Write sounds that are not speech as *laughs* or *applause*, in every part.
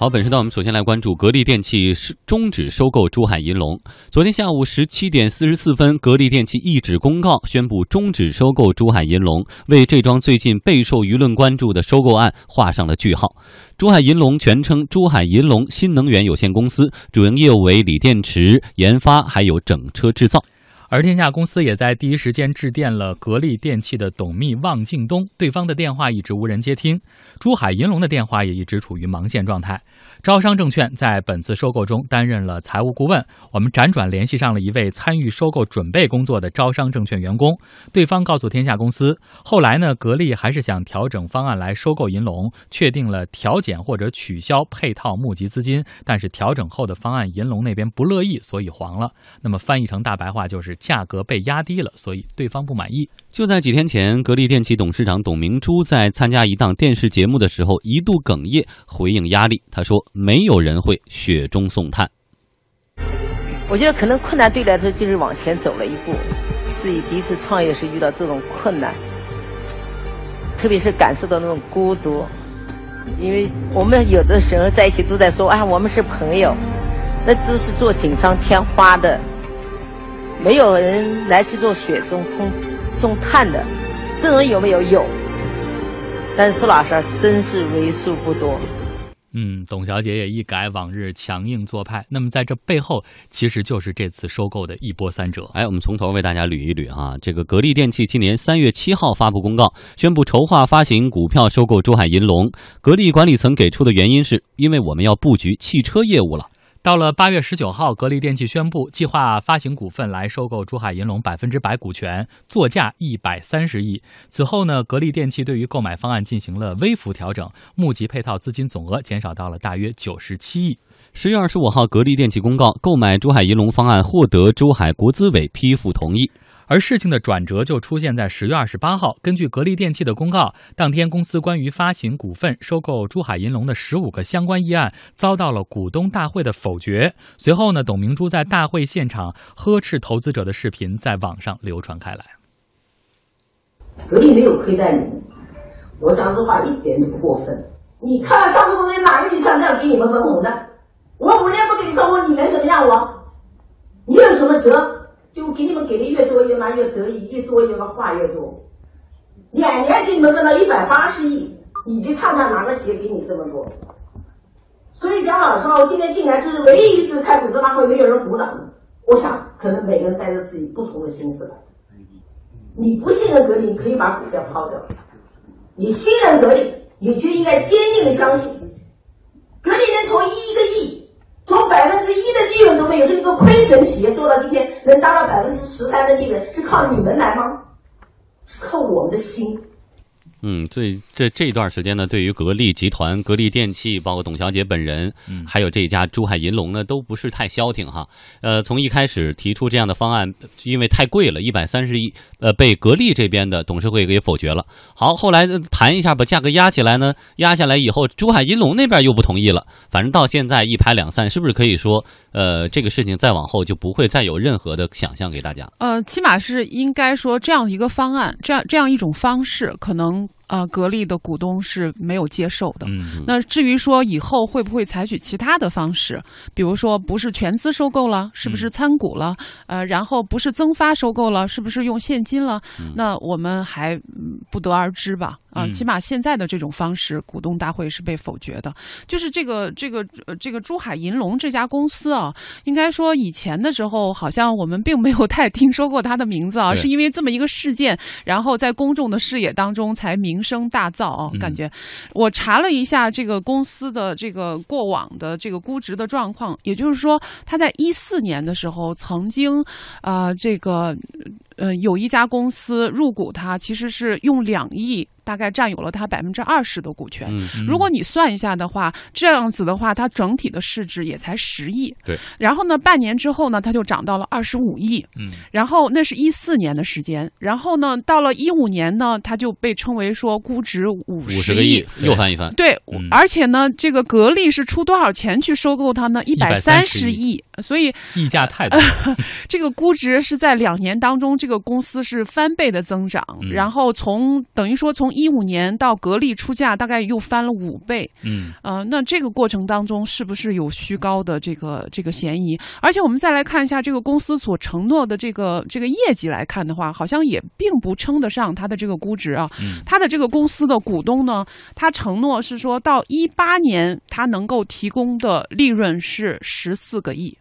好，本时段我们首先来关注格力电器是终止收购珠海银隆。昨天下午十七点四十四分，格力电器一纸公告宣布终止收购珠海银隆，为这桩最近备受舆论关注的收购案画上了句号。珠海银隆全称珠海银隆新能源有限公司，主营业务为锂电池研发，还有整车制造。而天下公司也在第一时间致电了格力电器的董秘汪敬东，对方的电话一直无人接听，珠海银隆的电话也一直处于忙线状态。招商证券在本次收购中担任了财务顾问，我们辗转联系上了一位参与收购准备工作的招商证券员工，对方告诉天下公司，后来呢，格力还是想调整方案来收购银龙，确定了调减或者取消配套募集资金，但是调整后的方案银龙那边不乐意，所以黄了。那么翻译成大白话就是。价格被压低了，所以对方不满意。就在几天前，格力电器董事长董明珠在参加一档电视节目的时候，一度哽咽回应压力。他说：“没有人会雪中送炭。”我觉得可能困难对来说就是往前走了一步。自己第一次创业时遇到这种困难，特别是感受到那种孤独，因为我们有的时候在一起都在说啊，我们是朋友，那都是做锦上添花的。没有人来去做雪中送送炭的，这种有没有？有，但是苏老师，真是为数不多。嗯，董小姐也一改往日强硬做派。那么在这背后，其实就是这次收购的一波三折。哎，我们从头为大家捋一捋哈。这个格力电器今年三月七号发布公告，宣布筹划发行股票收购珠海银隆。格力管理层给出的原因是，因为我们要布局汽车业务了。到了八月十九号，格力电器宣布计划发行股份来收购珠海银隆百分之百股权，作价一百三十亿。此后呢，格力电器对于购买方案进行了微幅调整，募集配套资金总额减少到了大约九十七亿。十月二十五号，格力电器公告，购买珠海银隆方案获得珠海国资委批复同意。而事情的转折就出现在十月二十八号。根据格力电器的公告，当天公司关于发行股份收购珠海银隆的十五个相关议案遭到了股东大会的否决。随后呢，董明珠在大会现场呵斥投资者的视频在网上流传开来。格力没有亏待你，我讲这话一点都不过分。你看看上市公司哪个企像这样给你们分红的？我五年不给你分红，你能怎么样我？你有什么辙？就给你们给的越多，越拿越得意，越多越嘛话越多。两年给你们分了一百八十亿，你去看看哪个企业给你这么多？所以讲老实话，我今天进来这是唯一一次开股东大会没有人鼓掌。我想可能每个人带着自己不同的心思来。你不信任格力，你可以把股票抛掉；你信任格力，你就应该坚定的相信，格力能从一个亿。从百分之一的利亏损企业，做到今天能达到百分之十三的利润，是靠你们来吗？是靠我们的心。嗯，这这这一段时间呢，对于格力集团、格力电器，包括董小姐本人，嗯，还有这一家珠海银隆呢，都不是太消停哈。呃，从一开始提出这样的方案，因为太贵了，一百三十亿，呃，被格力这边的董事会给否决了。好，后来谈一下，把价格压起来呢，压下来以后，珠海银隆那边又不同意了。反正到现在一拍两散，是不是可以说，呃，这个事情再往后就不会再有任何的想象给大家？呃，起码是应该说这样一个方案，这样这样一种方式，可能。呃，格力的股东是没有接受的。那至于说以后会不会采取其他的方式，比如说不是全资收购了，是不是参股了？呃，然后不是增发收购了，是不是用现金了？那我们还不得而知吧。啊，起码现在的这种方式，股东大会是被否决的。就是这个这个呃这个珠海银隆这家公司啊，应该说以前的时候，好像我们并没有太听说过它的名字啊，是因为这么一个事件，然后在公众的视野当中才名声大噪啊。感觉我查了一下这个公司的这个过往的这个估值的状况，也就是说，它在一四年的时候曾经啊这个呃有一家公司入股它，其实是用两亿。大概占有了它百分之二十的股权。如果你算一下的话，这样子的话，它整体的市值也才十亿。对。然后呢，半年之后呢，它就涨到了二十五亿。嗯。然后那是一四年的时间。然后呢，到了一五年呢，它就被称为说估值五十个亿，又翻一番。对。而且呢，这个格力是出多少钱去收购它呢？一百三十亿。所以溢价太大。*laughs* 这个估值是在两年当中，这个公司是翻倍的增长。然后从等于说从从一五年到格力出价，大概又翻了五倍。嗯，呃，那这个过程当中是不是有虚高的这个这个嫌疑？而且我们再来看一下这个公司所承诺的这个这个业绩来看的话，好像也并不称得上它的这个估值啊。嗯，它的这个公司的股东呢，他承诺是说到一八年，它能够提供的利润是十四个亿。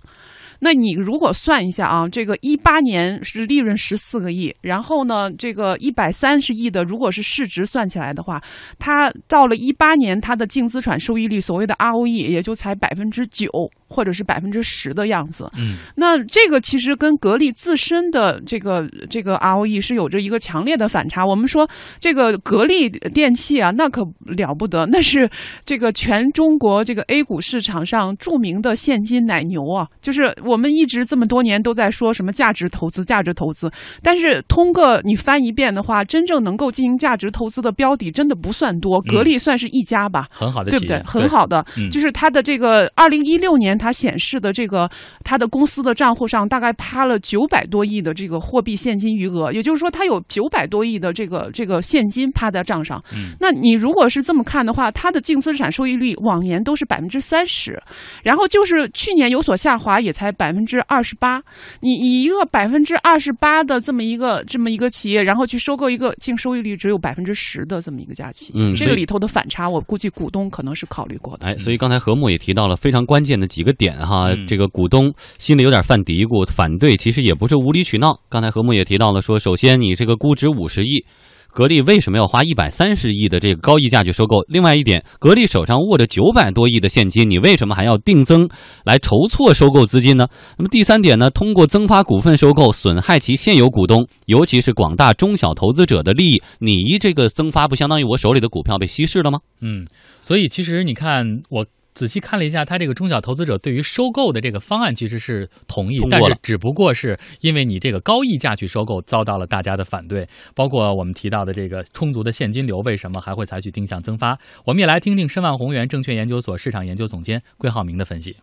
那你如果算一下啊，这个一八年是利润十四个亿，然后呢，这个一百三十亿的，如果是市值算起来的话，它到了一八年，它的净资产收益率，所谓的 ROE 也就才百分之九。或者是百分之十的样子。嗯，那这个其实跟格力自身的这个这个 ROE 是有着一个强烈的反差。我们说这个格力电器啊，那可了不得，那是这个全中国这个 A 股市场上著名的现金奶牛啊，就是我们一直这么多年都在说什么价值投资、价值投资，但是通过你翻一遍的话，真正能够进行价值投资的标的真的不算多，格力算是一家吧，很好的，对不对？很好的，嗯、就是它的这个二零一六年它显示的这个它的公司的账户上大概趴了九百多亿的这个货币现金余额，也就是说它有九百多亿的这个这个现金趴在账上。嗯、那你如果是这么看的话，它的净资产收益率往年都是百分之三十，然后就是去年有所下滑，也才百分之。二十八，你以一个百分之二十八的这么一个这么一个企业，然后去收购一个净收益率只有百分之十的这么一个假期，嗯，这个里头的反差，我估计股东可能是考虑过的。哎，所以刚才何木也提到了非常关键的几个点哈，嗯、这个股东心里有点犯嘀咕，反对其实也不是无理取闹。刚才何木也提到了说，首先你这个估值五十亿。格力为什么要花一百三十亿的这个高溢价去收购？另外一点，格力手上握着九百多亿的现金，你为什么还要定增来筹措收购资金呢？那么第三点呢？通过增发股份收购，损害其现有股东，尤其是广大中小投资者的利益。你一这个增发，不相当于我手里的股票被稀释了吗？嗯，所以其实你看我。仔细看了一下，他这个中小投资者对于收购的这个方案其实是同意，但是只不过是因为你这个高溢价去收购遭到了大家的反对，包括我们提到的这个充足的现金流，为什么还会采取定向增发？我们也来听听申万宏源证券研究所市场研究总监桂浩明的分析。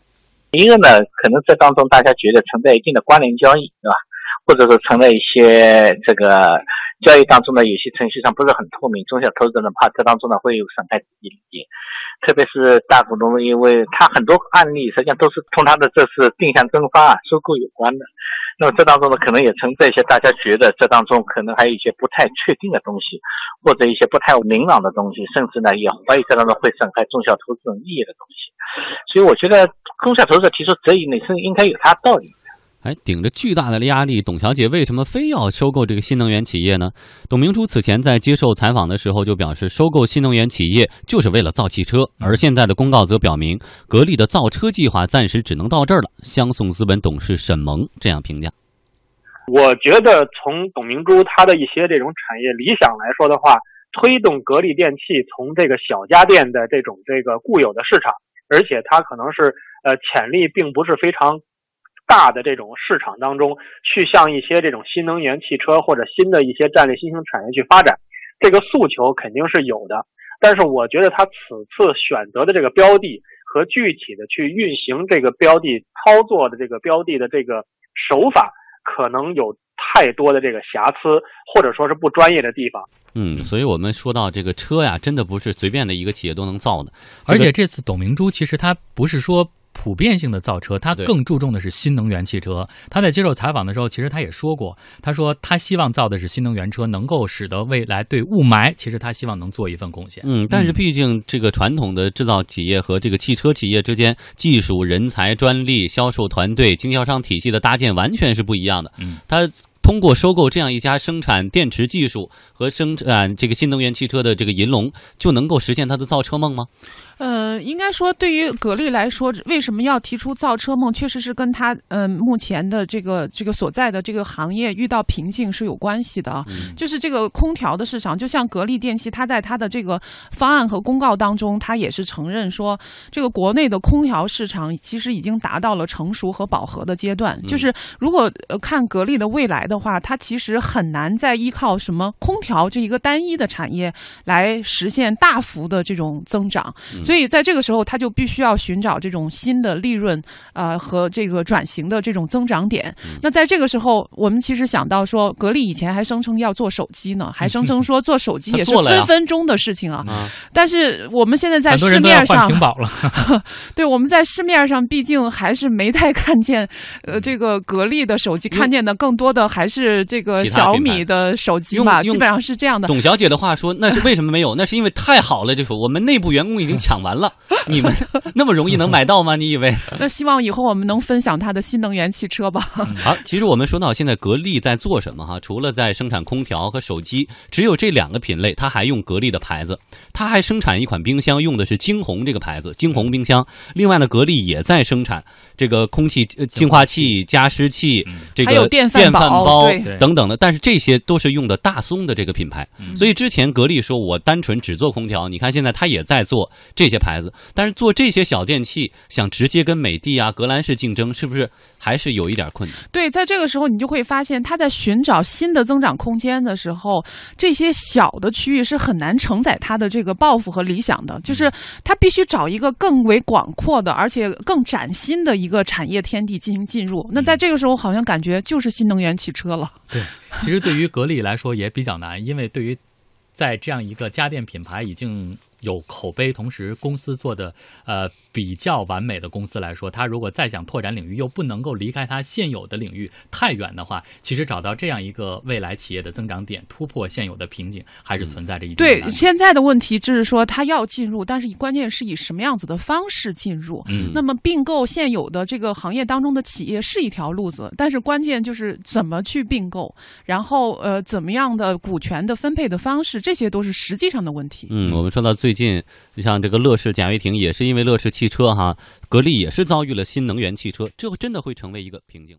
一个呢，可能这当中大家觉得存在一定的关联交易，对吧？或者说存在一些这个交易当中呢，有些程序上不是很透明，中小投资者呢怕这当中呢会有损害自己利益。特别是大股东，因为他很多案例实际上都是同他的这次定向增发啊、收购有关的。那么这当中呢，可能也存在一些大家觉得这当中可能还有一些不太确定的东西，或者一些不太明朗的东西，甚至呢也怀疑这当中会损害中小投资者利益的东西。所以我觉得中小投资者提出质疑呢是应该有他道理。哎，顶着巨大的压力，董小姐为什么非要收购这个新能源企业呢？董明珠此前在接受采访的时候就表示，收购新能源企业就是为了造汽车，而现在的公告则表明，格力的造车计划暂时只能到这儿了。湘颂资本董事沈萌这样评价：我觉得从董明珠她的一些这种产业理想来说的话，推动格力电器从这个小家电的这种这个固有的市场，而且它可能是呃潜力并不是非常。大的这种市场当中，去向一些这种新能源汽车或者新的一些战略新兴产业去发展，这个诉求肯定是有的。但是我觉得他此次选择的这个标的和具体的去运行这个标的操作的这个标的的这个手法，可能有太多的这个瑕疵，或者说是不专业的地方。嗯，所以我们说到这个车呀，真的不是随便的一个企业都能造的。而且这次董明珠其实他不是说。普遍性的造车，他更注重的是新能源汽车。他在接受采访的时候，其实他也说过，他说他希望造的是新能源车，能够使得未来对雾霾，其实他希望能做一份贡献。嗯，但是毕竟这个传统的制造企业和这个汽车企业之间，技术、人才、专利、销售团队、经销商体系的搭建完全是不一样的。嗯，他。通过收购这样一家生产电池技术和生产这个新能源汽车的这个银龙，就能够实现它的造车梦吗？呃，应该说，对于格力来说，为什么要提出造车梦，确实是跟他呃目前的这个这个所在的这个行业遇到瓶颈是有关系的啊。就是这个空调的市场，就像格力电器，它在它的这个方案和公告当中，它也是承认说，这个国内的空调市场其实已经达到了成熟和饱和的阶段。就是如果呃看格力的未来的话，它其实很难再依靠什么空调这一个单一的产业来实现大幅的这种增长。所以在这个时候，他就必须要寻找这种新的利润呃和这个转型的这种增长点。那在这个时候，我们其实想到说，格力以前还声称要做手机呢，还声称说做手机也是分分钟的事情啊。但是我们现在在市面上，屏保了。*laughs* 对，我们在市面上毕竟还是没太看见呃这个格力的手机，看见的更多的还是这个小米的手机吧，基本上是这样的。董小姐的话说，那是 *laughs* 为什么没有？那是因为太好了，就说我们内部员工已经抢完了，*laughs* 你们那么容易能买到吗？你以为？*laughs* 那希望以后我们能分享它的新能源汽车吧。好，其实我们说到现在，格力在做什么哈？除了在生产空调和手机，只有这两个品类，它还用格力的牌子。它还生产一款冰箱，用的是惊鸿这个牌子，惊鸿冰箱。另外呢，格力也在生产这个空气净化器、加湿器，这个电饭煲等等的。但是这些都是用的大松的这个品牌。所以之前格力说我单纯只做空调，你看现在它也在做这些牌子。但是做这些小电器，想直接跟美的啊、格兰仕竞争，是不是还是有一点困难？对，在这个时候你就会发现，它在寻找新的增长空间的时候，这些小的区域是很难承载它的这个抱负和理想的。就是它必须找一个更为广阔的，而且更崭新的一个产业天地进行进入。那在这个时候，好像感觉就是新能源汽车了。对，其实对于格力来说也比较难，因为对于在这样一个家电品牌已经。有口碑，同时公司做的呃比较完美的公司来说，他如果再想拓展领域，又不能够离开他现有的领域太远的话，其实找到这样一个未来企业的增长点，突破现有的瓶颈，还是存在着一定对现在的问题就是说，他要进入，但是关键是以什么样子的方式进入。嗯，那么并购现有的这个行业当中的企业是一条路子，但是关键就是怎么去并购，然后呃怎么样的股权的分配的方式，这些都是实际上的问题。嗯，我们说到最近，像这个乐视贾跃亭也是因为乐视汽车哈，格力也是遭遇了新能源汽车，这真的会成为一个瓶颈。